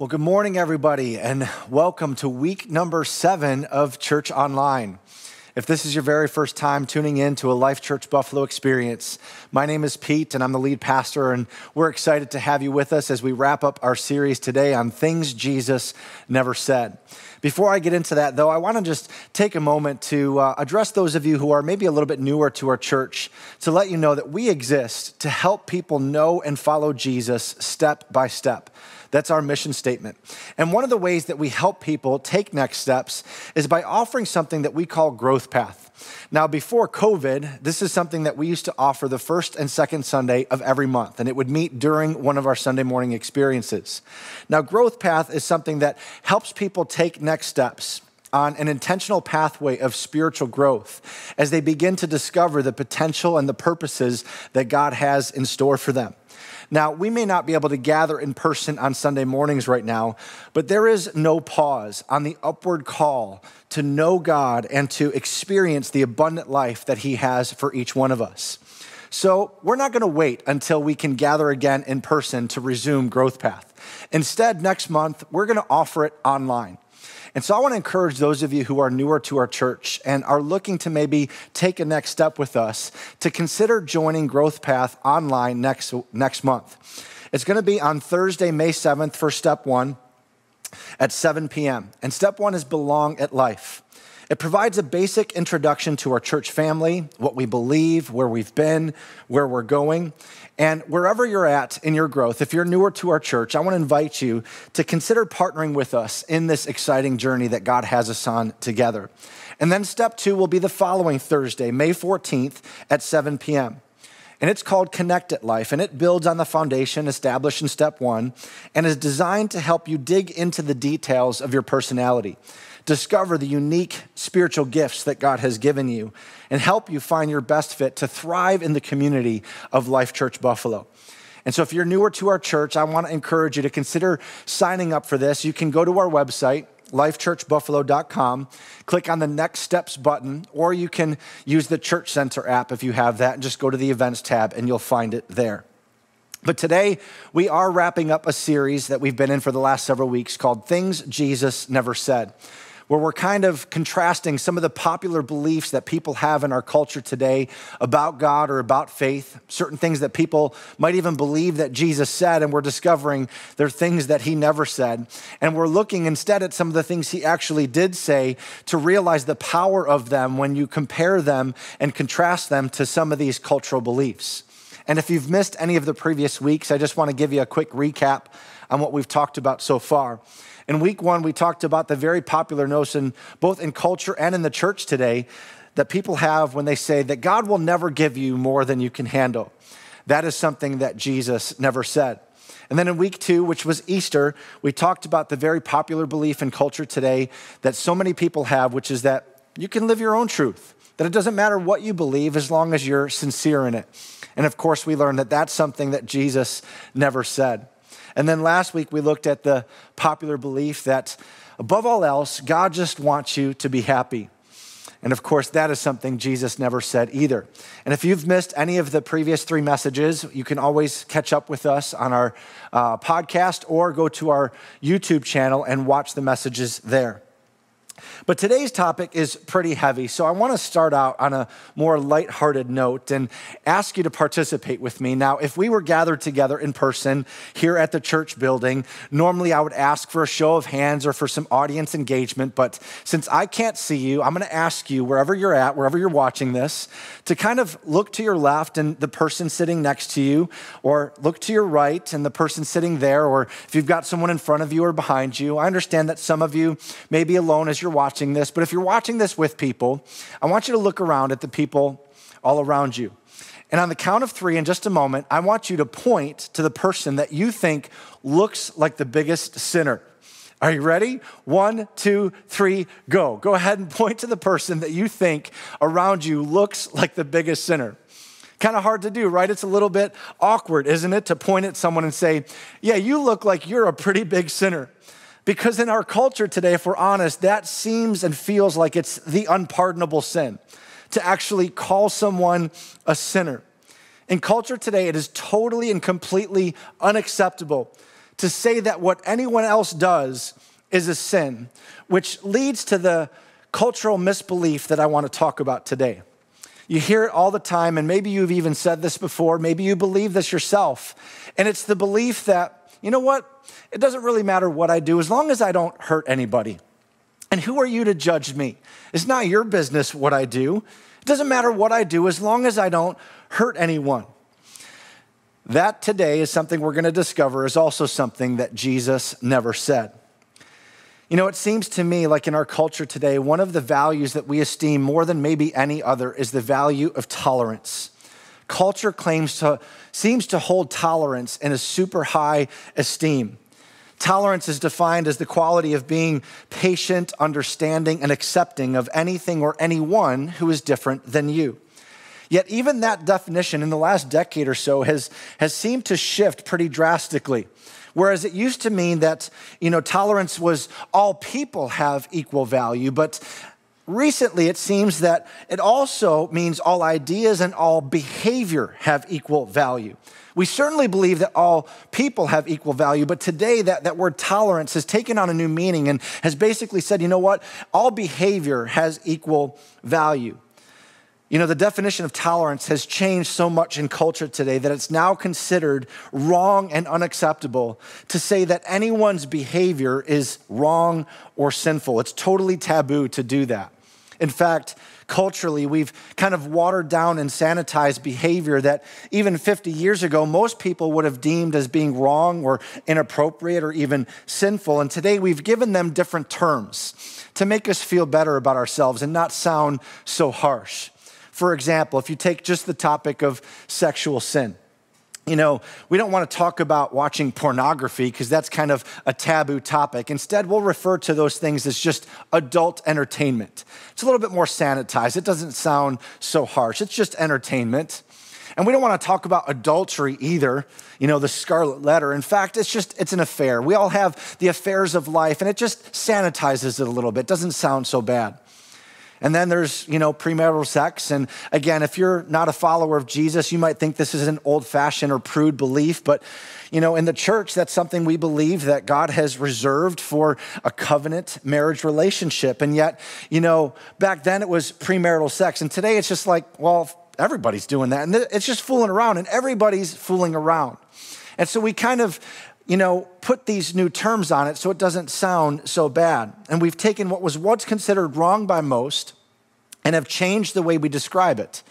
Well, good morning, everybody, and welcome to week number seven of Church Online. If this is your very first time tuning in to a Life Church Buffalo experience, my name is Pete and I'm the lead pastor, and we're excited to have you with us as we wrap up our series today on things Jesus never said. Before I get into that, though, I want to just take a moment to uh, address those of you who are maybe a little bit newer to our church to let you know that we exist to help people know and follow Jesus step by step. That's our mission statement. And one of the ways that we help people take next steps is by offering something that we call Growth Path. Now, before COVID, this is something that we used to offer the first and second Sunday of every month, and it would meet during one of our Sunday morning experiences. Now, Growth Path is something that helps people take next steps on an intentional pathway of spiritual growth as they begin to discover the potential and the purposes that God has in store for them. Now, we may not be able to gather in person on Sunday mornings right now, but there is no pause on the upward call to know God and to experience the abundant life that He has for each one of us. So, we're not going to wait until we can gather again in person to resume Growth Path. Instead, next month, we're going to offer it online. And so I want to encourage those of you who are newer to our church and are looking to maybe take a next step with us to consider joining Growth Path online next, next month. It's going to be on Thursday, May 7th for step one at 7 p.m. And step one is Belong at Life. It provides a basic introduction to our church family, what we believe, where we've been, where we're going. And wherever you're at in your growth, if you're newer to our church, I want to invite you to consider partnering with us in this exciting journey that God has us on together. And then step two will be the following Thursday, May 14th at 7 p.m. And it's called Connect Life, and it builds on the foundation established in step one and is designed to help you dig into the details of your personality discover the unique spiritual gifts that God has given you, and help you find your best fit to thrive in the community of Life Church Buffalo. And so, if you're newer to our church, I want to encourage you to consider signing up for this. You can go to our website, lifechurchbuffalo.com, click on the Next Steps button, or you can use the Church Center app if you have that, and just go to the Events tab and you'll find it there. But today, we are wrapping up a series that we've been in for the last several weeks called Things Jesus Never Said where we're kind of contrasting some of the popular beliefs that people have in our culture today about God or about faith, certain things that people might even believe that Jesus said, and we're discovering they're things that he never said. And we're looking instead at some of the things he actually did say to realize the power of them when you compare them and contrast them to some of these cultural beliefs. And if you've missed any of the previous weeks, I just want to give you a quick recap on what we've talked about so far. In week one, we talked about the very popular notion, both in culture and in the church today, that people have when they say that God will never give you more than you can handle. That is something that Jesus never said. And then in week two, which was Easter, we talked about the very popular belief in culture today that so many people have, which is that you can live your own truth, that it doesn't matter what you believe as long as you're sincere in it. And of course, we learned that that's something that Jesus never said. And then last week, we looked at the popular belief that above all else, God just wants you to be happy. And of course, that is something Jesus never said either. And if you've missed any of the previous three messages, you can always catch up with us on our uh, podcast or go to our YouTube channel and watch the messages there. But today's topic is pretty heavy, so I want to start out on a more lighthearted note and ask you to participate with me. Now, if we were gathered together in person here at the church building, normally I would ask for a show of hands or for some audience engagement, but since I can't see you, I'm going to ask you, wherever you're at, wherever you're watching this, to kind of look to your left and the person sitting next to you, or look to your right and the person sitting there, or if you've got someone in front of you or behind you. I understand that some of you may be alone as you're watching this, but if you're watching this with people, I want you to look around at the people all around you. And on the count of three, in just a moment, I want you to point to the person that you think looks like the biggest sinner. Are you ready? One, two, three, go. Go ahead and point to the person that you think around you looks like the biggest sinner. Kind of hard to do, right? It's a little bit awkward, isn't it, to point at someone and say, Yeah, you look like you're a pretty big sinner. Because in our culture today, if we're honest, that seems and feels like it's the unpardonable sin to actually call someone a sinner. In culture today, it is totally and completely unacceptable to say that what anyone else does is a sin, which leads to the cultural misbelief that I want to talk about today. You hear it all the time, and maybe you've even said this before, maybe you believe this yourself. And it's the belief that, you know what? It doesn't really matter what I do as long as I don't hurt anybody. And who are you to judge me? It's not your business what I do. It doesn't matter what I do as long as I don't hurt anyone. That today is something we're going to discover is also something that Jesus never said. You know, it seems to me like in our culture today, one of the values that we esteem more than maybe any other is the value of tolerance. Culture claims to, seems to hold tolerance in a super high esteem. Tolerance is defined as the quality of being patient, understanding, and accepting of anything or anyone who is different than you. Yet, even that definition in the last decade or so has, has seemed to shift pretty drastically. Whereas it used to mean that, you know, tolerance was all people have equal value, but recently it seems that it also means all ideas and all behavior have equal value. We certainly believe that all people have equal value, but today that, that word tolerance has taken on a new meaning and has basically said, you know what? All behavior has equal value. You know, the definition of tolerance has changed so much in culture today that it's now considered wrong and unacceptable to say that anyone's behavior is wrong or sinful. It's totally taboo to do that. In fact, culturally, we've kind of watered down and sanitized behavior that even 50 years ago, most people would have deemed as being wrong or inappropriate or even sinful. And today, we've given them different terms to make us feel better about ourselves and not sound so harsh. For example, if you take just the topic of sexual sin, you know, we don't want to talk about watching pornography because that's kind of a taboo topic. Instead, we'll refer to those things as just adult entertainment. It's a little bit more sanitized. It doesn't sound so harsh. It's just entertainment. And we don't want to talk about adultery either, you know, the scarlet letter. In fact, it's just, it's an affair. We all have the affairs of life, and it just sanitizes it a little bit. It doesn't sound so bad. And then there's, you know, premarital sex. And again, if you're not a follower of Jesus, you might think this is an old fashioned or prude belief. But, you know, in the church, that's something we believe that God has reserved for a covenant marriage relationship. And yet, you know, back then it was premarital sex. And today it's just like, well, everybody's doing that. And it's just fooling around, and everybody's fooling around. And so we kind of you know, put these new terms on it so it doesn't sound so bad. And we've taken what was once considered wrong by most and have changed the way we describe it.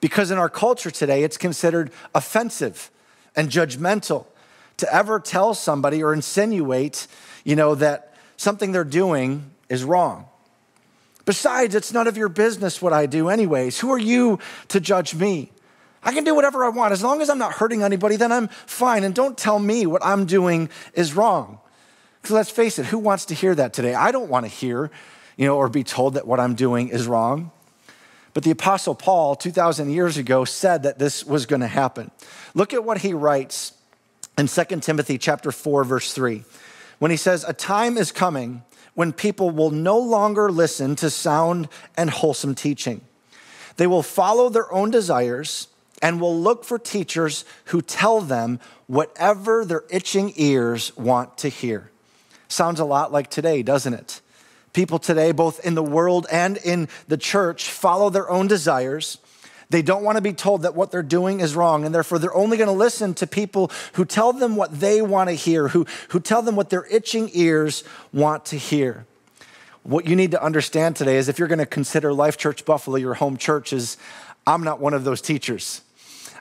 Because in our culture today, it's considered offensive and judgmental to ever tell somebody or insinuate, you know, that something they're doing is wrong. Besides, it's none of your business what I do, anyways. Who are you to judge me? I can do whatever I want. As long as I'm not hurting anybody, then I'm fine. And don't tell me what I'm doing is wrong. Because let's face it, who wants to hear that today? I don't want to hear, you know, or be told that what I'm doing is wrong. But the Apostle Paul, 2,000 years ago, said that this was going to happen. Look at what he writes in 2 Timothy chapter 4, verse 3, when he says, A time is coming when people will no longer listen to sound and wholesome teaching. They will follow their own desires and will look for teachers who tell them whatever their itching ears want to hear. Sounds a lot like today, doesn't it? People today, both in the world and in the church, follow their own desires. They don't want to be told that what they're doing is wrong, and therefore they're only going to listen to people who tell them what they want to hear, who, who tell them what their itching ears want to hear. What you need to understand today is if you're going to consider Life Church Buffalo your home church, is I'm not one of those teachers.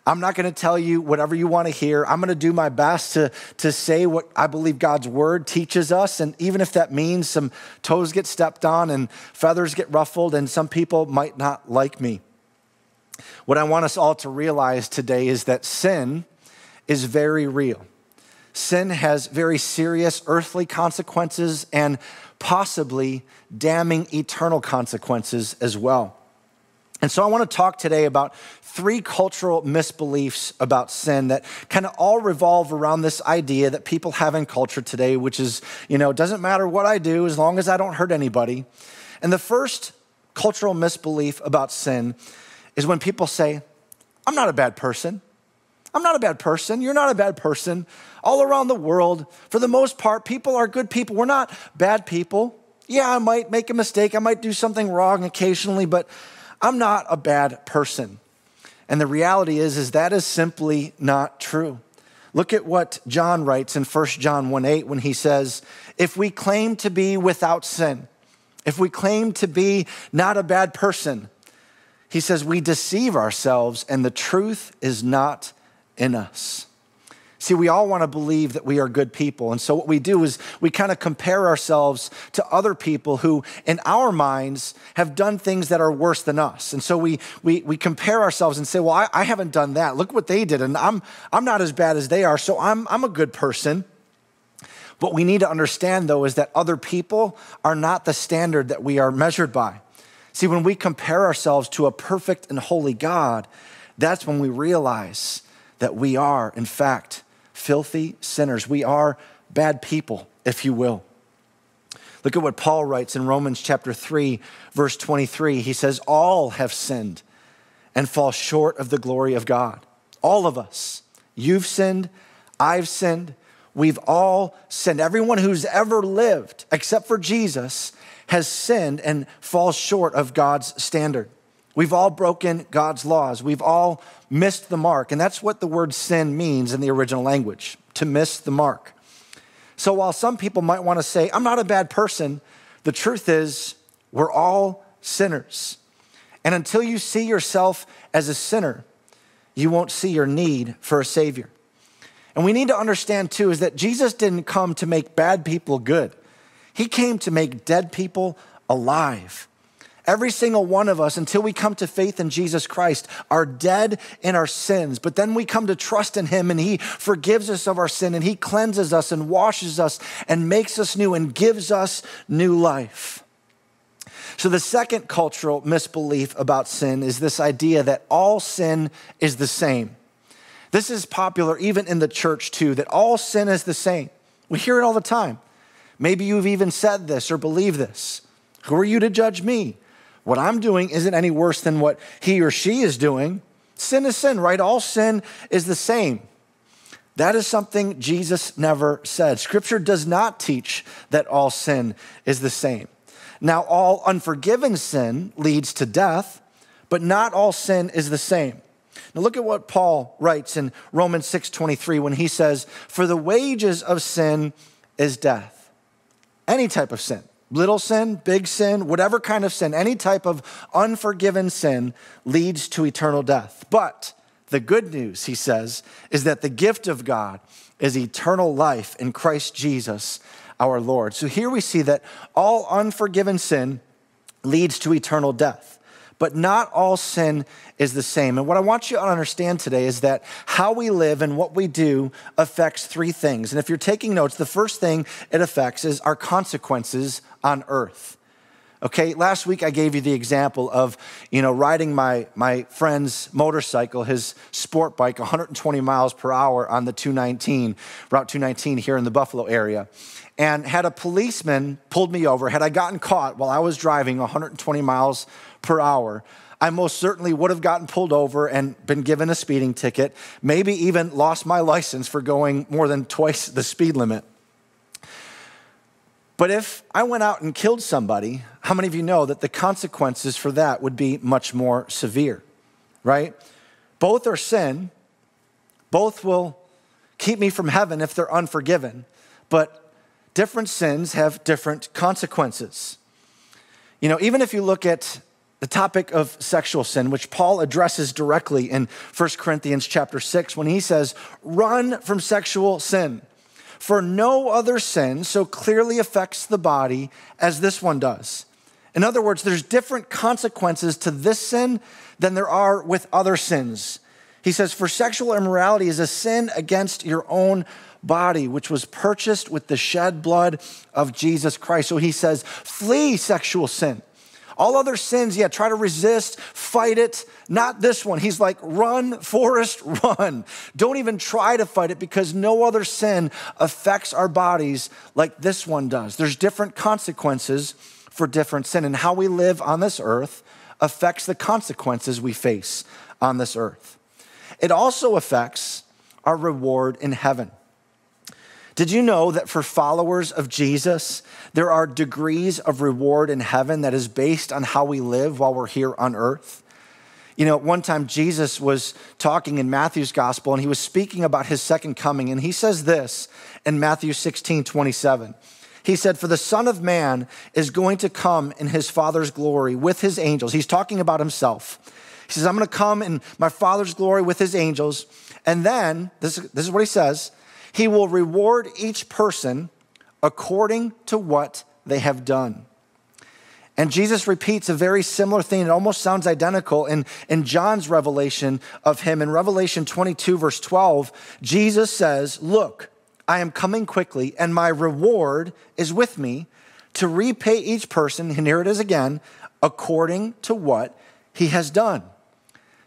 I'm not going to tell you whatever you want to hear. I'm going to do my best to, to say what I believe God's word teaches us. And even if that means some toes get stepped on and feathers get ruffled, and some people might not like me. What I want us all to realize today is that sin is very real. Sin has very serious earthly consequences and possibly damning eternal consequences as well. And so I want to talk today about three cultural misbeliefs about sin that kind of all revolve around this idea that people have in culture today, which is, you know, it doesn't matter what I do as long as I don't hurt anybody. And the first cultural misbelief about sin is when people say, I'm not a bad person. I'm not a bad person. You're not a bad person. All around the world, for the most part, people are good people. We're not bad people. Yeah, I might make a mistake. I might do something wrong occasionally, but I'm not a bad person. And the reality is, is that is simply not true. Look at what John writes in 1 John 1 8 when he says, If we claim to be without sin, if we claim to be not a bad person, he says, we deceive ourselves and the truth is not in us. See, we all want to believe that we are good people. And so what we do is we kind of compare ourselves to other people who, in our minds, have done things that are worse than us. And so we, we, we compare ourselves and say, well, I, I haven't done that. Look what they did. And I'm, I'm not as bad as they are. So I'm, I'm a good person. What we need to understand, though, is that other people are not the standard that we are measured by. See, when we compare ourselves to a perfect and holy God, that's when we realize that we are, in fact, filthy sinners. We are bad people, if you will. Look at what Paul writes in Romans chapter 3, verse 23. He says, All have sinned and fall short of the glory of God. All of us. You've sinned, I've sinned, We've all sinned. Everyone who's ever lived, except for Jesus, has sinned and falls short of God's standard. We've all broken God's laws. We've all missed the mark. And that's what the word sin means in the original language to miss the mark. So while some people might want to say, I'm not a bad person, the truth is, we're all sinners. And until you see yourself as a sinner, you won't see your need for a Savior. And we need to understand too is that Jesus didn't come to make bad people good. He came to make dead people alive. Every single one of us, until we come to faith in Jesus Christ, are dead in our sins. But then we come to trust in Him and He forgives us of our sin and He cleanses us and washes us and makes us new and gives us new life. So, the second cultural misbelief about sin is this idea that all sin is the same. This is popular even in the church too, that all sin is the same. We hear it all the time. Maybe you've even said this or believe this. Who are you to judge me? What I'm doing isn't any worse than what he or she is doing. Sin is sin, right? All sin is the same. That is something Jesus never said. Scripture does not teach that all sin is the same. Now, all unforgiven sin leads to death, but not all sin is the same. Now look at what Paul writes in Romans 6:23 when he says, "For the wages of sin is death." Any type of sin, little sin, big sin, whatever kind of sin, any type of unforgiven sin leads to eternal death. But the good news, he says, is that the gift of God is eternal life in Christ Jesus our Lord. So here we see that all unforgiven sin leads to eternal death. But not all sin is the same. And what I want you to understand today is that how we live and what we do affects three things. And if you're taking notes, the first thing it affects is our consequences on earth. Okay, last week I gave you the example of, you know, riding my, my friend's motorcycle, his sport bike, 120 miles per hour on the 219, Route 219 here in the Buffalo area. And had a policeman pulled me over, had I gotten caught while I was driving 120 miles per hour, I most certainly would have gotten pulled over and been given a speeding ticket, maybe even lost my license for going more than twice the speed limit. But if I went out and killed somebody, how many of you know that the consequences for that would be much more severe, right? Both are sin, both will keep me from heaven if they're unforgiven, but different sins have different consequences. You know, even if you look at the topic of sexual sin, which Paul addresses directly in 1 Corinthians chapter 6 when he says, Run from sexual sin. For no other sin so clearly affects the body as this one does. In other words, there's different consequences to this sin than there are with other sins. He says, For sexual immorality is a sin against your own body, which was purchased with the shed blood of Jesus Christ. So he says, Flee sexual sin. All other sins, yeah, try to resist, fight it. Not this one. He's like, run, Forrest, run. Don't even try to fight it because no other sin affects our bodies like this one does. There's different consequences for different sin, and how we live on this earth affects the consequences we face on this earth. It also affects our reward in heaven. Did you know that for followers of Jesus, there are degrees of reward in heaven that is based on how we live while we're here on earth? You know, one time Jesus was talking in Matthew's gospel and he was speaking about his second coming. And he says this in Matthew 16 27. He said, For the Son of Man is going to come in his Father's glory with his angels. He's talking about himself. He says, I'm going to come in my Father's glory with his angels. And then, this, this is what he says He will reward each person according to what they have done. And Jesus repeats a very similar thing. It almost sounds identical in, in John's revelation of him. In Revelation 22, verse 12, Jesus says, Look, I am coming quickly, and my reward is with me to repay each person, and here it is again, according to what he has done.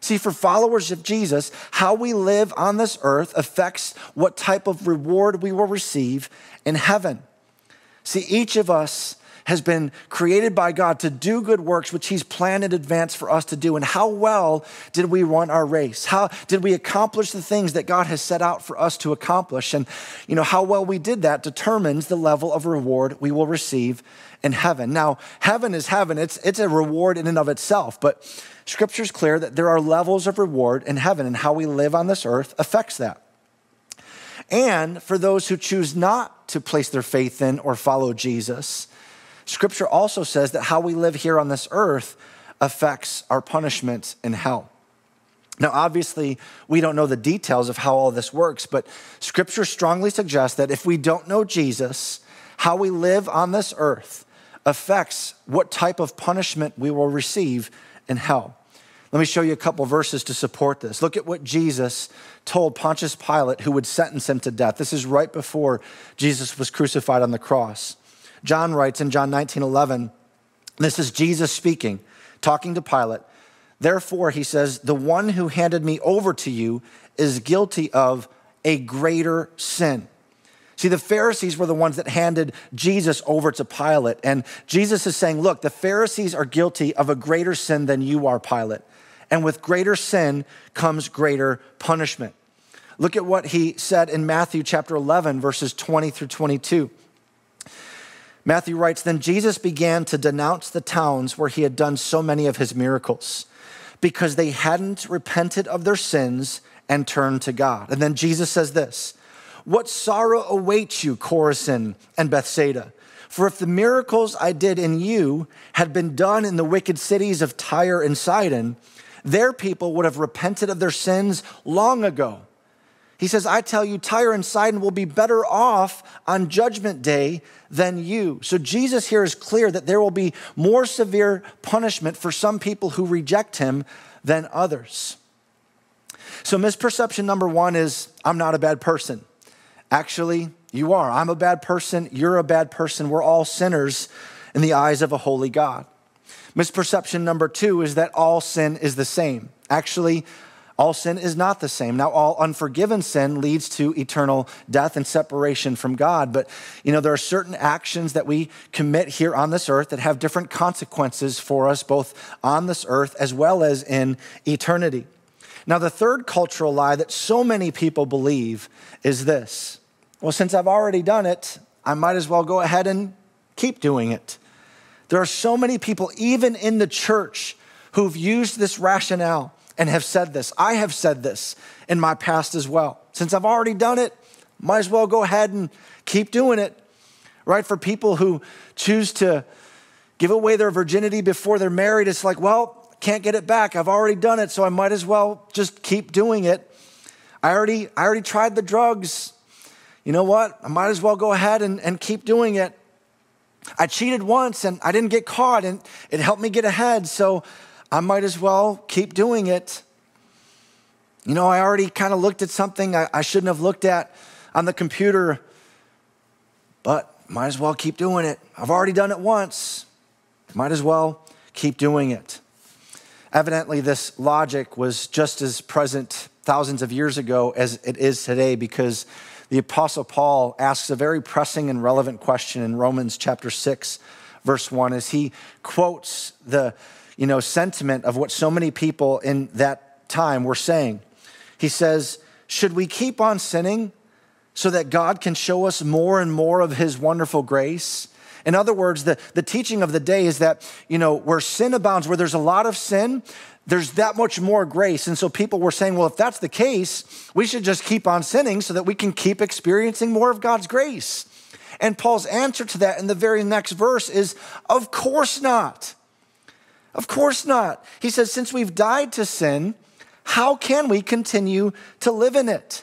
See, for followers of Jesus, how we live on this earth affects what type of reward we will receive in heaven. See, each of us has been created by God to do good works, which He's planned in advance for us to do. And how well did we run our race? How did we accomplish the things that God has set out for us to accomplish? And, you know, how well we did that determines the level of reward we will receive in heaven. Now, heaven is heaven, it's, it's a reward in and of itself, but Scripture's clear that there are levels of reward in heaven, and how we live on this earth affects that. And for those who choose not to place their faith in or follow Jesus, Scripture also says that how we live here on this earth affects our punishment in hell. Now, obviously, we don't know the details of how all this works, but Scripture strongly suggests that if we don't know Jesus, how we live on this earth affects what type of punishment we will receive in hell. Let me show you a couple verses to support this. Look at what Jesus told Pontius Pilate, who would sentence him to death. This is right before Jesus was crucified on the cross. John writes in John 19 11, this is Jesus speaking, talking to Pilate. Therefore, he says, the one who handed me over to you is guilty of a greater sin. See, the Pharisees were the ones that handed Jesus over to Pilate. And Jesus is saying, Look, the Pharisees are guilty of a greater sin than you are, Pilate. And with greater sin comes greater punishment. Look at what he said in Matthew chapter 11, verses 20 through 22. Matthew writes Then Jesus began to denounce the towns where he had done so many of his miracles because they hadn't repented of their sins and turned to God. And then Jesus says this What sorrow awaits you, Chorazin and Bethsaida? For if the miracles I did in you had been done in the wicked cities of Tyre and Sidon, their people would have repented of their sins long ago. He says, I tell you, Tyre and Sidon will be better off on judgment day than you. So Jesus here is clear that there will be more severe punishment for some people who reject him than others. So, misperception number one is I'm not a bad person. Actually, you are. I'm a bad person. You're a bad person. We're all sinners in the eyes of a holy God. Misperception number two is that all sin is the same. Actually, all sin is not the same. Now, all unforgiven sin leads to eternal death and separation from God. But, you know, there are certain actions that we commit here on this earth that have different consequences for us, both on this earth as well as in eternity. Now, the third cultural lie that so many people believe is this well, since I've already done it, I might as well go ahead and keep doing it. There are so many people, even in the church, who've used this rationale and have said this. I have said this in my past as well. Since I've already done it, might as well go ahead and keep doing it. Right? For people who choose to give away their virginity before they're married, it's like, well, can't get it back. I've already done it, so I might as well just keep doing it. I already, I already tried the drugs. You know what? I might as well go ahead and, and keep doing it. I cheated once and I didn't get caught, and it helped me get ahead, so I might as well keep doing it. You know, I already kind of looked at something I, I shouldn't have looked at on the computer, but might as well keep doing it. I've already done it once. Might as well keep doing it. Evidently, this logic was just as present thousands of years ago as it is today because the Apostle Paul asks a very pressing and relevant question in Romans chapter 6, verse 1, as he quotes the you know, sentiment of what so many people in that time were saying. He says, should we keep on sinning so that God can show us more and more of his wonderful grace? In other words, the, the teaching of the day is that, you know, where sin abounds, where there's a lot of sin, there's that much more grace. And so people were saying, well, if that's the case, we should just keep on sinning so that we can keep experiencing more of God's grace. And Paul's answer to that in the very next verse is, of course not. Of course not. He says, since we've died to sin, how can we continue to live in it?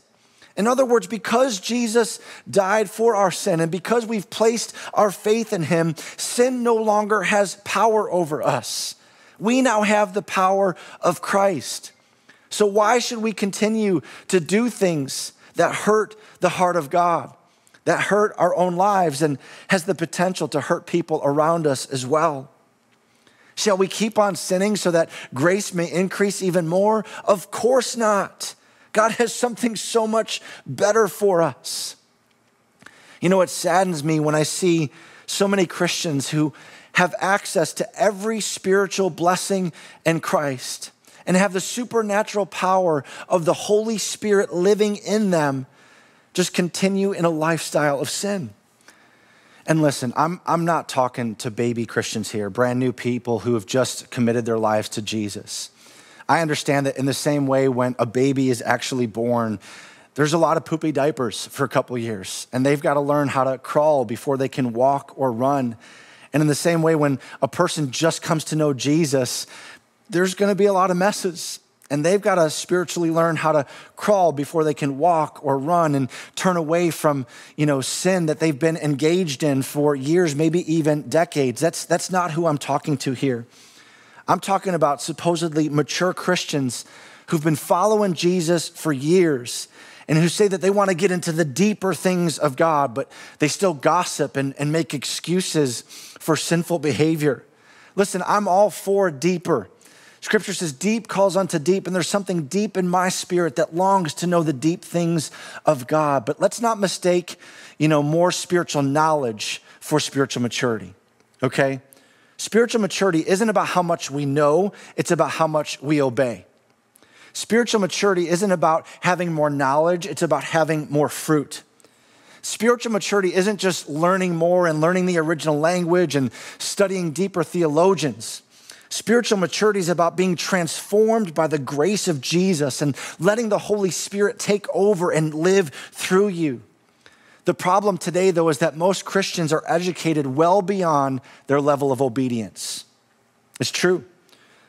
In other words, because Jesus died for our sin and because we've placed our faith in him, sin no longer has power over us. We now have the power of Christ. So, why should we continue to do things that hurt the heart of God, that hurt our own lives, and has the potential to hurt people around us as well? Shall we keep on sinning so that grace may increase even more? Of course not. God has something so much better for us. You know, it saddens me when I see so many Christians who have access to every spiritual blessing in Christ and have the supernatural power of the Holy Spirit living in them, just continue in a lifestyle of sin. And listen, I'm, I'm not talking to baby Christians here, brand new people who have just committed their lives to Jesus. I understand that in the same way, when a baby is actually born, there's a lot of poopy diapers for a couple years, and they've got to learn how to crawl before they can walk or run. And in the same way, when a person just comes to know Jesus, there's going to be a lot of messes. And they've got to spiritually learn how to crawl before they can walk or run and turn away from, you know, sin that they've been engaged in for years, maybe even decades. That's, that's not who I'm talking to here. I'm talking about supposedly mature Christians who've been following Jesus for years and who say that they want to get into the deeper things of God, but they still gossip and, and make excuses for sinful behavior. Listen, I'm all for deeper. Scripture says deep calls unto deep, and there's something deep in my spirit that longs to know the deep things of God. But let's not mistake, you know, more spiritual knowledge for spiritual maturity, okay? Spiritual maturity isn't about how much we know, it's about how much we obey. Spiritual maturity isn't about having more knowledge, it's about having more fruit. Spiritual maturity isn't just learning more and learning the original language and studying deeper theologians. Spiritual maturity is about being transformed by the grace of Jesus and letting the Holy Spirit take over and live through you. The problem today, though, is that most Christians are educated well beyond their level of obedience. It's true.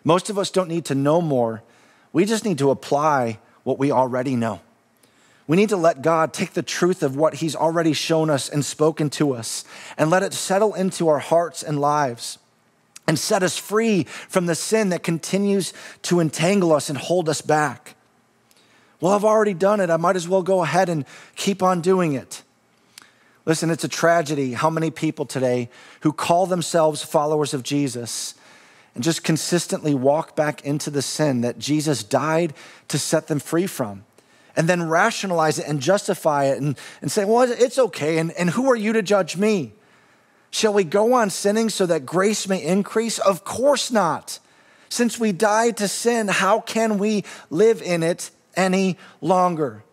Most of us don't need to know more, we just need to apply what we already know. We need to let God take the truth of what He's already shown us and spoken to us and let it settle into our hearts and lives and set us free from the sin that continues to entangle us and hold us back. Well, I've already done it. I might as well go ahead and keep on doing it. Listen, it's a tragedy how many people today who call themselves followers of Jesus and just consistently walk back into the sin that Jesus died to set them free from. And then rationalize it and justify it and, and say, well, it's okay. And, and who are you to judge me? Shall we go on sinning so that grace may increase? Of course not. Since we died to sin, how can we live in it any longer?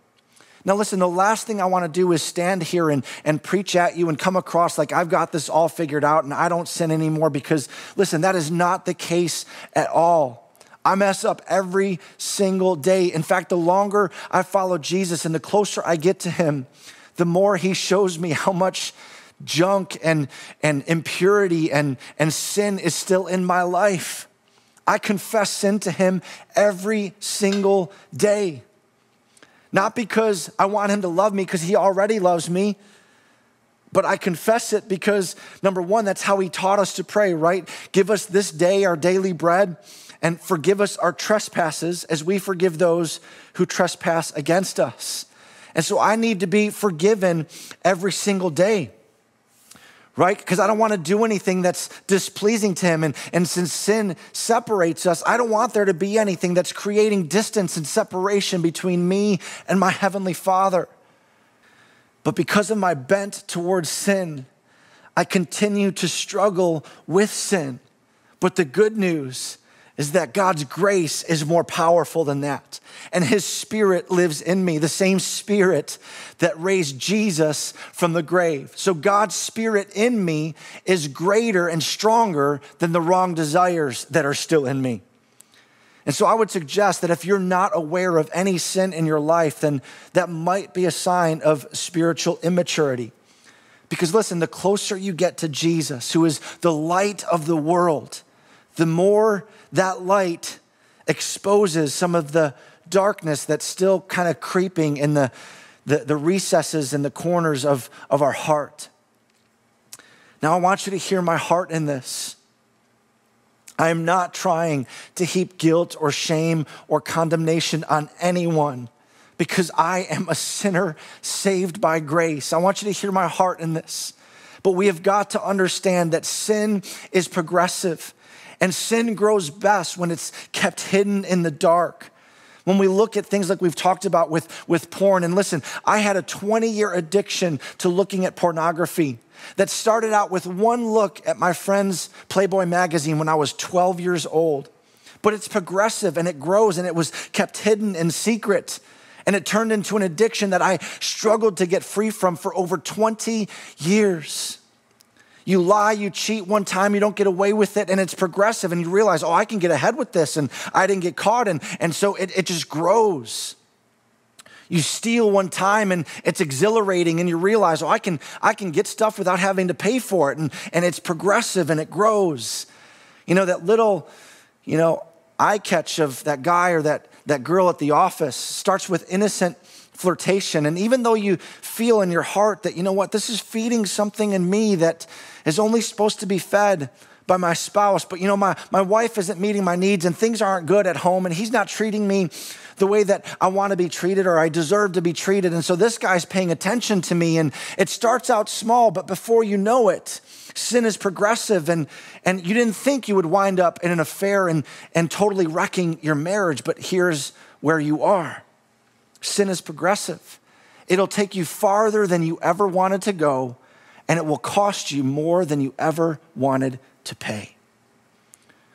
Now, listen, the last thing I want to do is stand here and, and preach at you and come across like I've got this all figured out and I don't sin anymore because, listen, that is not the case at all. I mess up every single day. In fact, the longer I follow Jesus and the closer I get to him, the more he shows me how much junk and, and impurity and, and sin is still in my life. I confess sin to him every single day. Not because I want him to love me, because he already loves me, but I confess it because, number one, that's how he taught us to pray, right? Give us this day our daily bread and forgive us our trespasses as we forgive those who trespass against us. And so I need to be forgiven every single day right? Because I don't want to do anything that's displeasing to him. And, and since sin separates us, I don't want there to be anything that's creating distance and separation between me and my heavenly Father. But because of my bent towards sin, I continue to struggle with sin. But the good news is that God's grace is more powerful than that. And his spirit lives in me, the same spirit that raised Jesus from the grave. So God's spirit in me is greater and stronger than the wrong desires that are still in me. And so I would suggest that if you're not aware of any sin in your life, then that might be a sign of spiritual immaturity. Because listen, the closer you get to Jesus, who is the light of the world, the more that light exposes some of the darkness that's still kind of creeping in the, the, the recesses and the corners of, of our heart. Now, I want you to hear my heart in this. I am not trying to heap guilt or shame or condemnation on anyone because I am a sinner saved by grace. I want you to hear my heart in this. But we have got to understand that sin is progressive and sin grows best when it's kept hidden in the dark. When we look at things like we've talked about with, with porn, and listen, I had a 20 year addiction to looking at pornography that started out with one look at my friend's Playboy magazine when I was 12 years old. But it's progressive and it grows and it was kept hidden in secret. And it turned into an addiction that I struggled to get free from for over 20 years. You lie, you cheat one time, you don't get away with it, and it's progressive, and you realize, oh, I can get ahead with this, and I didn't get caught, and, and so it, it just grows. You steal one time and it's exhilarating, and you realize, oh, I can, I can get stuff without having to pay for it, and, and it's progressive and it grows. You know, that little, you know, eye catch of that guy or that, that girl at the office starts with innocent flirtation. And even though you feel in your heart that, you know what, this is feeding something in me that is only supposed to be fed by my spouse, but you know, my, my wife isn't meeting my needs and things aren't good at home and he's not treating me the way that I want to be treated or I deserve to be treated. And so this guy's paying attention to me and it starts out small, but before you know it, sin is progressive and, and you didn't think you would wind up in an affair and, and totally wrecking your marriage, but here's where you are. Sin is progressive. It'll take you farther than you ever wanted to go and it will cost you more than you ever wanted to pay.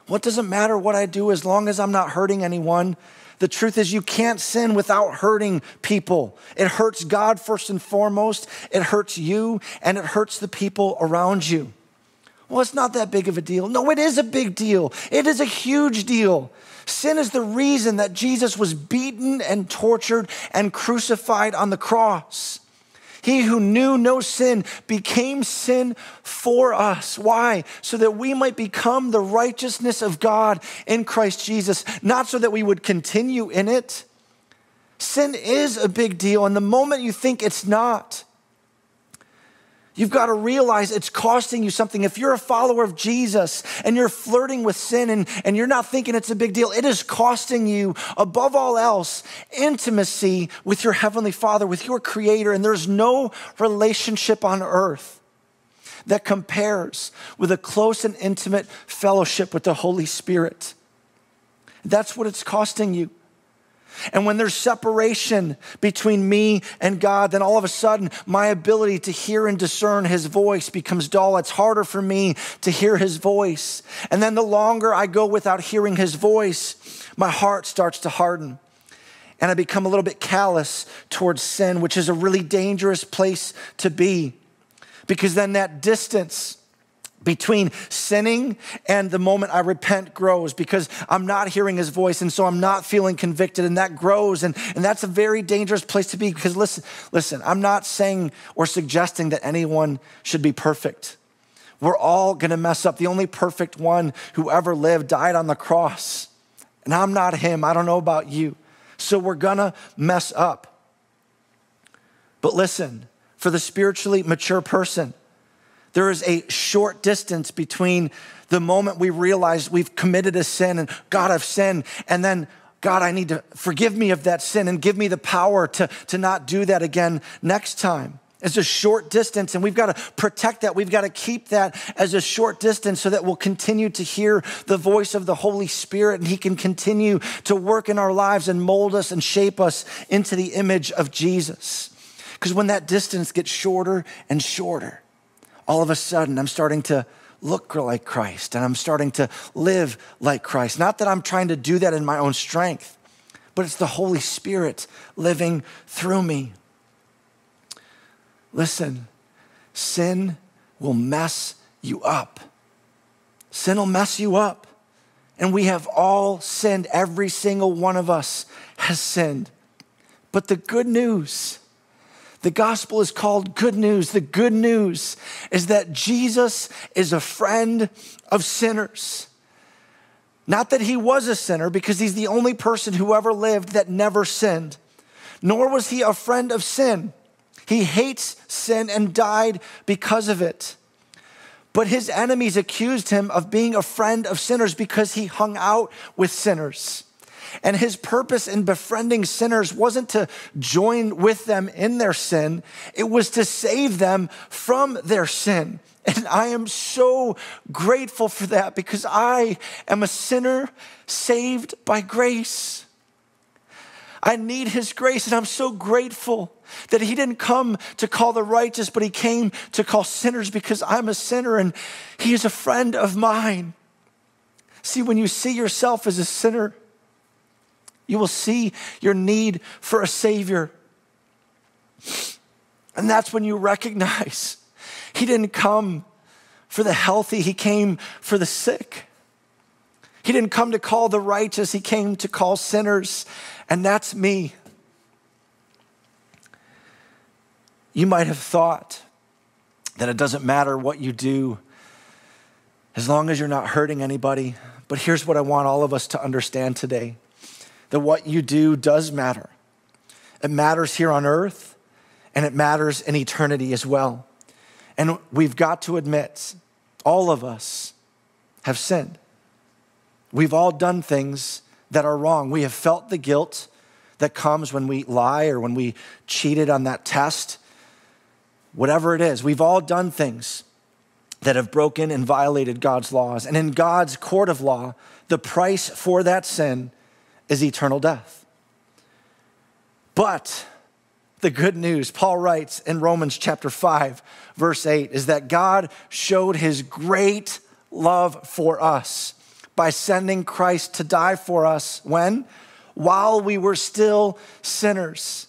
What does it matter what I do as long as I'm not hurting anyone? The truth is, you can't sin without hurting people. It hurts God first and foremost, it hurts you, and it hurts the people around you. Well, it's not that big of a deal. No, it is a big deal. It is a huge deal. Sin is the reason that Jesus was beaten and tortured and crucified on the cross. He who knew no sin became sin for us. Why? So that we might become the righteousness of God in Christ Jesus, not so that we would continue in it. Sin is a big deal, and the moment you think it's not, You've got to realize it's costing you something. If you're a follower of Jesus and you're flirting with sin and, and you're not thinking it's a big deal, it is costing you, above all else, intimacy with your Heavenly Father, with your Creator. And there's no relationship on earth that compares with a close and intimate fellowship with the Holy Spirit. That's what it's costing you. And when there's separation between me and God, then all of a sudden my ability to hear and discern his voice becomes dull. It's harder for me to hear his voice. And then the longer I go without hearing his voice, my heart starts to harden. And I become a little bit callous towards sin, which is a really dangerous place to be. Because then that distance, between sinning and the moment I repent grows because I'm not hearing his voice and so I'm not feeling convicted and that grows and, and that's a very dangerous place to be because listen, listen, I'm not saying or suggesting that anyone should be perfect. We're all gonna mess up. The only perfect one who ever lived died on the cross. And I'm not him. I don't know about you. So we're gonna mess up. But listen, for the spiritually mature person, there is a short distance between the moment we realize we've committed a sin and God, I've sinned, and then God, I need to forgive me of that sin and give me the power to, to not do that again next time. It's a short distance, and we've got to protect that. We've got to keep that as a short distance so that we'll continue to hear the voice of the Holy Spirit and He can continue to work in our lives and mold us and shape us into the image of Jesus. Because when that distance gets shorter and shorter, all of a sudden I'm starting to look like Christ and I'm starting to live like Christ. Not that I'm trying to do that in my own strength, but it's the Holy Spirit living through me. Listen, sin will mess you up. Sin will mess you up. And we have all sinned. Every single one of us has sinned. But the good news, the gospel is called good news. The good news is that Jesus is a friend of sinners. Not that he was a sinner, because he's the only person who ever lived that never sinned, nor was he a friend of sin. He hates sin and died because of it. But his enemies accused him of being a friend of sinners because he hung out with sinners. And his purpose in befriending sinners wasn't to join with them in their sin, it was to save them from their sin. And I am so grateful for that because I am a sinner saved by grace. I need his grace, and I'm so grateful that he didn't come to call the righteous, but he came to call sinners because I'm a sinner and he is a friend of mine. See, when you see yourself as a sinner, you will see your need for a Savior. And that's when you recognize he didn't come for the healthy, he came for the sick. He didn't come to call the righteous, he came to call sinners. And that's me. You might have thought that it doesn't matter what you do as long as you're not hurting anybody. But here's what I want all of us to understand today that what you do does matter. It matters here on earth and it matters in eternity as well. And we've got to admit, all of us have sinned. We've all done things that are wrong. We have felt the guilt that comes when we lie or when we cheated on that test whatever it is. We've all done things that have broken and violated God's laws. And in God's court of law, the price for that sin is eternal death. But the good news, Paul writes in Romans chapter 5, verse 8, is that God showed his great love for us by sending Christ to die for us when? While we were still sinners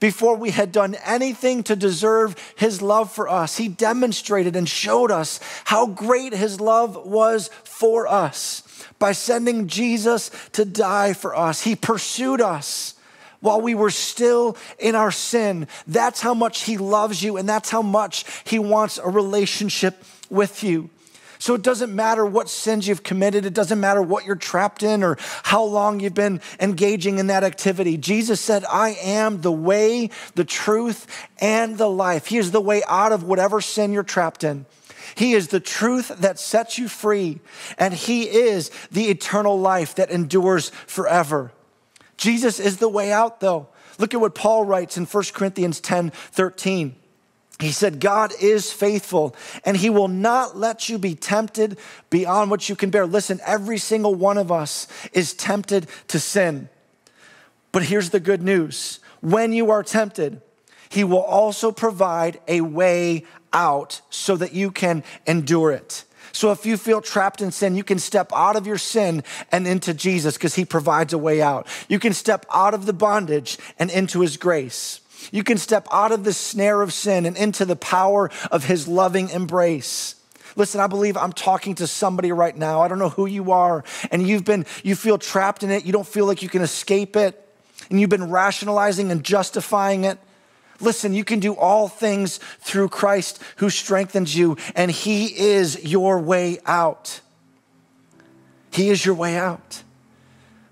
before we had done anything to deserve his love for us. He demonstrated and showed us how great his love was for us by sending Jesus to die for us. He pursued us while we were still in our sin. That's how much he loves you, and that's how much he wants a relationship with you. So it doesn't matter what sins you've committed, it doesn't matter what you're trapped in or how long you've been engaging in that activity. Jesus said, I am the way, the truth, and the life. He is the way out of whatever sin you're trapped in. He is the truth that sets you free, and He is the eternal life that endures forever. Jesus is the way out, though. Look at what Paul writes in 1 Corinthians 10 13. He said, God is faithful and he will not let you be tempted beyond what you can bear. Listen, every single one of us is tempted to sin. But here's the good news when you are tempted, he will also provide a way out so that you can endure it. So if you feel trapped in sin, you can step out of your sin and into Jesus because he provides a way out. You can step out of the bondage and into his grace. You can step out of the snare of sin and into the power of his loving embrace. Listen, I believe I'm talking to somebody right now. I don't know who you are, and you've been, you feel trapped in it. You don't feel like you can escape it, and you've been rationalizing and justifying it. Listen, you can do all things through Christ who strengthens you, and He is your way out. He is your way out.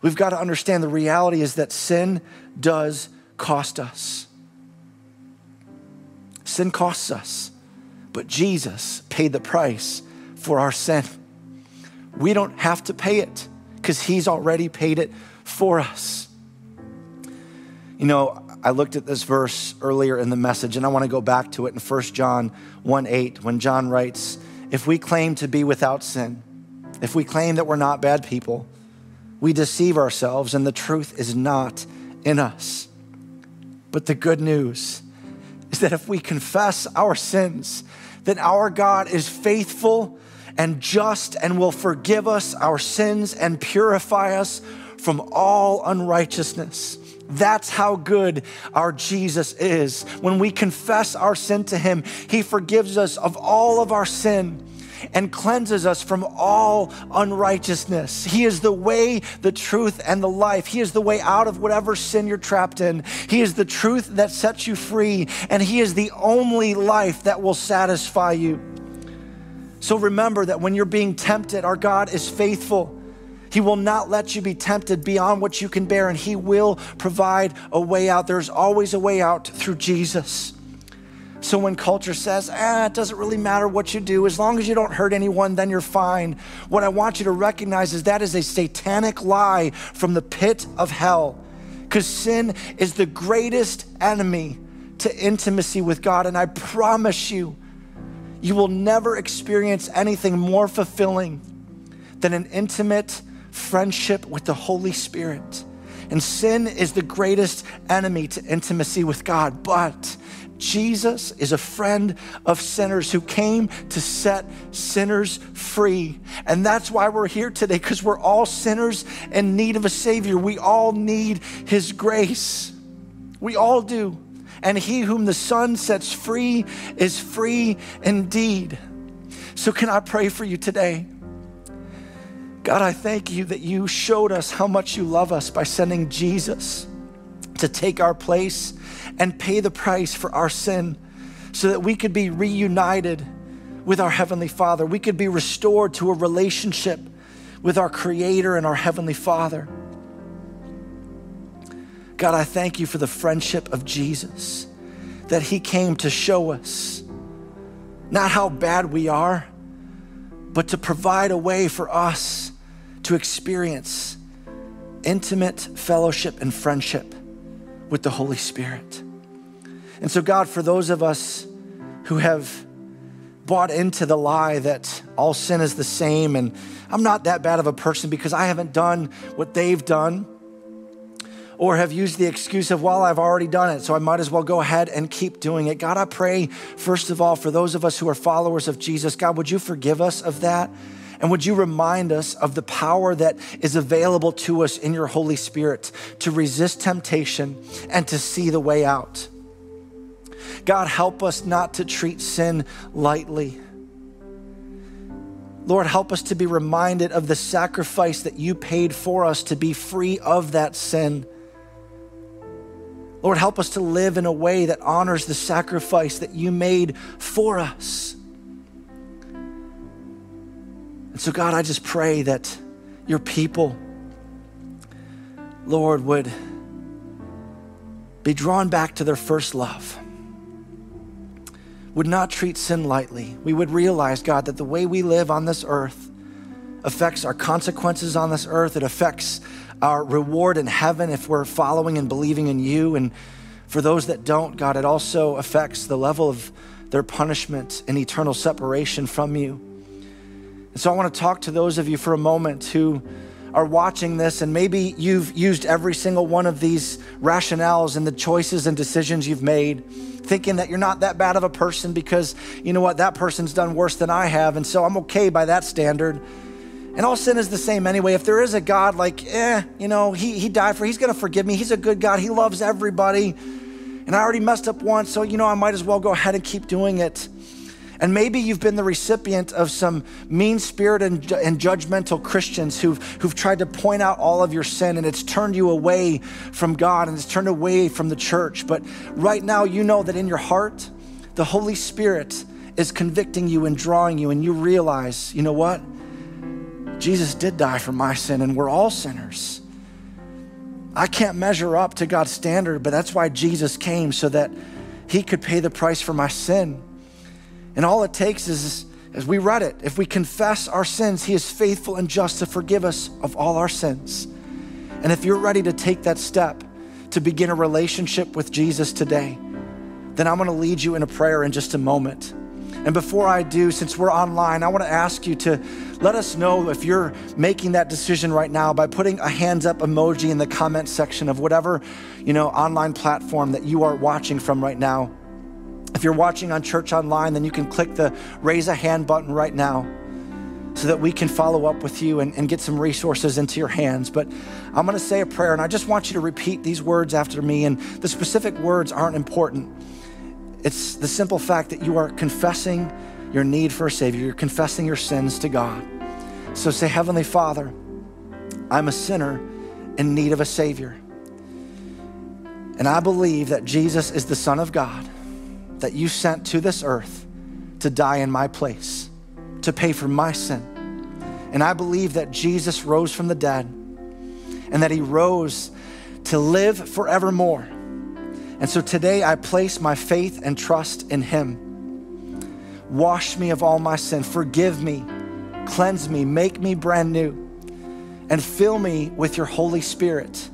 We've got to understand the reality is that sin does cost us. Sin costs us, but Jesus paid the price for our sin. We don't have to pay it because He's already paid it for us. You know, I looked at this verse earlier in the message and I want to go back to it in 1 John 1 8 when John writes, If we claim to be without sin, if we claim that we're not bad people, we deceive ourselves and the truth is not in us. But the good news is that if we confess our sins, then our God is faithful and just and will forgive us our sins and purify us from all unrighteousness. That's how good our Jesus is. When we confess our sin to Him, He forgives us of all of our sin and cleanses us from all unrighteousness. He is the way, the truth, and the life. He is the way out of whatever sin you're trapped in. He is the truth that sets you free, and He is the only life that will satisfy you. So remember that when you're being tempted, our God is faithful. He will not let you be tempted beyond what you can bear, and He will provide a way out. There's always a way out through Jesus. So when culture says, ah, it doesn't really matter what you do, as long as you don't hurt anyone, then you're fine. What I want you to recognize is that is a satanic lie from the pit of hell. Because sin is the greatest enemy to intimacy with God. And I promise you, you will never experience anything more fulfilling than an intimate friendship with the Holy Spirit. And sin is the greatest enemy to intimacy with God. But Jesus is a friend of sinners who came to set sinners free. And that's why we're here today, because we're all sinners in need of a Savior. We all need His grace. We all do. And he whom the Son sets free is free indeed. So, can I pray for you today? God, I thank you that you showed us how much you love us by sending Jesus to take our place and pay the price for our sin so that we could be reunited with our Heavenly Father. We could be restored to a relationship with our Creator and our Heavenly Father. God, I thank you for the friendship of Jesus, that He came to show us not how bad we are, but to provide a way for us to experience intimate fellowship and friendship with the Holy Spirit. And so, God, for those of us who have bought into the lie that all sin is the same and I'm not that bad of a person because I haven't done what they've done, or have used the excuse of, well, I've already done it, so I might as well go ahead and keep doing it. God, I pray, first of all, for those of us who are followers of Jesus, God, would you forgive us of that? And would you remind us of the power that is available to us in your Holy Spirit to resist temptation and to see the way out? God, help us not to treat sin lightly. Lord, help us to be reminded of the sacrifice that you paid for us to be free of that sin. Lord, help us to live in a way that honors the sacrifice that you made for us. And so, God, I just pray that your people, Lord, would be drawn back to their first love, would not treat sin lightly. We would realize, God, that the way we live on this earth affects our consequences on this earth, it affects our reward in heaven if we're following and believing in you. And for those that don't, God, it also affects the level of their punishment and eternal separation from you. And so I want to talk to those of you for a moment who are watching this, and maybe you've used every single one of these rationales and the choices and decisions you've made, thinking that you're not that bad of a person because you know what, that person's done worse than I have, and so I'm okay by that standard. And all sin is the same anyway. If there is a God, like, eh, you know, he, he died for, he's to forgive me. He's a good God. He loves everybody. And I already messed up once, so, you know, I might as well go ahead and keep doing it. And maybe you've been the recipient of some mean spirited and, and judgmental Christians who've, who've tried to point out all of your sin and it's turned you away from God and it's turned away from the church. But right now, you know that in your heart, the Holy Spirit is convicting you and drawing you, and you realize, you know what? Jesus did die for my sin, and we're all sinners. I can't measure up to God's standard, but that's why Jesus came so that He could pay the price for my sin. And all it takes is, as we read it, if we confess our sins, He is faithful and just to forgive us of all our sins. And if you're ready to take that step to begin a relationship with Jesus today, then I'm gonna lead you in a prayer in just a moment. And before I do, since we're online, I want to ask you to let us know if you're making that decision right now by putting a hands up emoji in the comment section of whatever, you know, online platform that you are watching from right now. If you're watching on church online, then you can click the raise a hand button right now. so that we can follow up with you and, and get some resources into your hands. But I'm going to say a prayer, and I just want you to repeat these words after me. And the specific words aren't important. It's the simple fact that you are confessing your need for a Savior, you're confessing your sins to God. So say, Heavenly Father, I'm a sinner in need of a Savior. And I believe that Jesus is the Son of God that you sent to this earth to die in my place to pay for my sin. And I believe that Jesus rose from the dead and that he rose to live forevermore. And so today I place my faith and trust in him. Wash me of all my sin, forgive me, cleanse me, make me brand new, and fill me with your Holy Spirit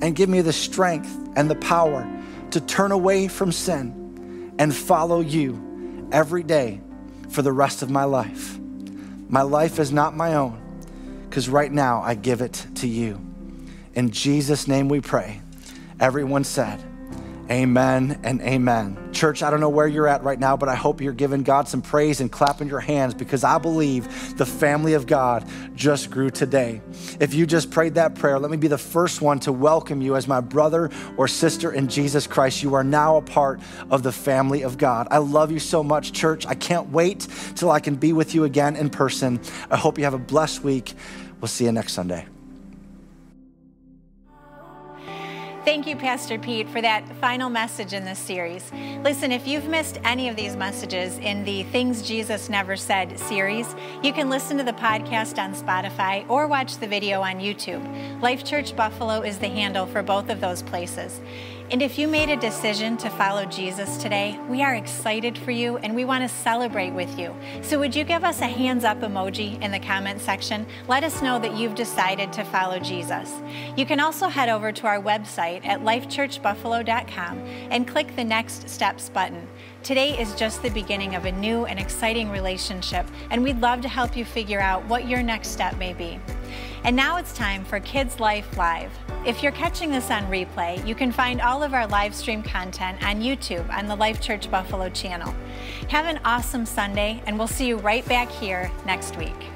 and give me the strength and the power to turn away from sin and follow you every day for the rest of my life. My life is not my own, because right now I give it to you. In Jesus' name we pray. Everyone said, Amen and amen. Church, I don't know where you're at right now, but I hope you're giving God some praise and clapping your hands because I believe the family of God just grew today. If you just prayed that prayer, let me be the first one to welcome you as my brother or sister in Jesus Christ. You are now a part of the family of God. I love you so much, church. I can't wait till I can be with you again in person. I hope you have a blessed week. We'll see you next Sunday. Thank you, Pastor Pete, for that final message in this series. Listen, if you've missed any of these messages in the Things Jesus Never Said series, you can listen to the podcast on Spotify or watch the video on YouTube. Life Church Buffalo is the handle for both of those places. And if you made a decision to follow Jesus today, we are excited for you and we want to celebrate with you. So, would you give us a hands up emoji in the comment section? Let us know that you've decided to follow Jesus. You can also head over to our website at lifechurchbuffalo.com and click the Next Steps button. Today is just the beginning of a new and exciting relationship, and we'd love to help you figure out what your next step may be. And now it's time for Kids Life Live. If you're catching this on replay, you can find all of our live stream content on YouTube on the Life Church Buffalo channel. Have an awesome Sunday, and we'll see you right back here next week.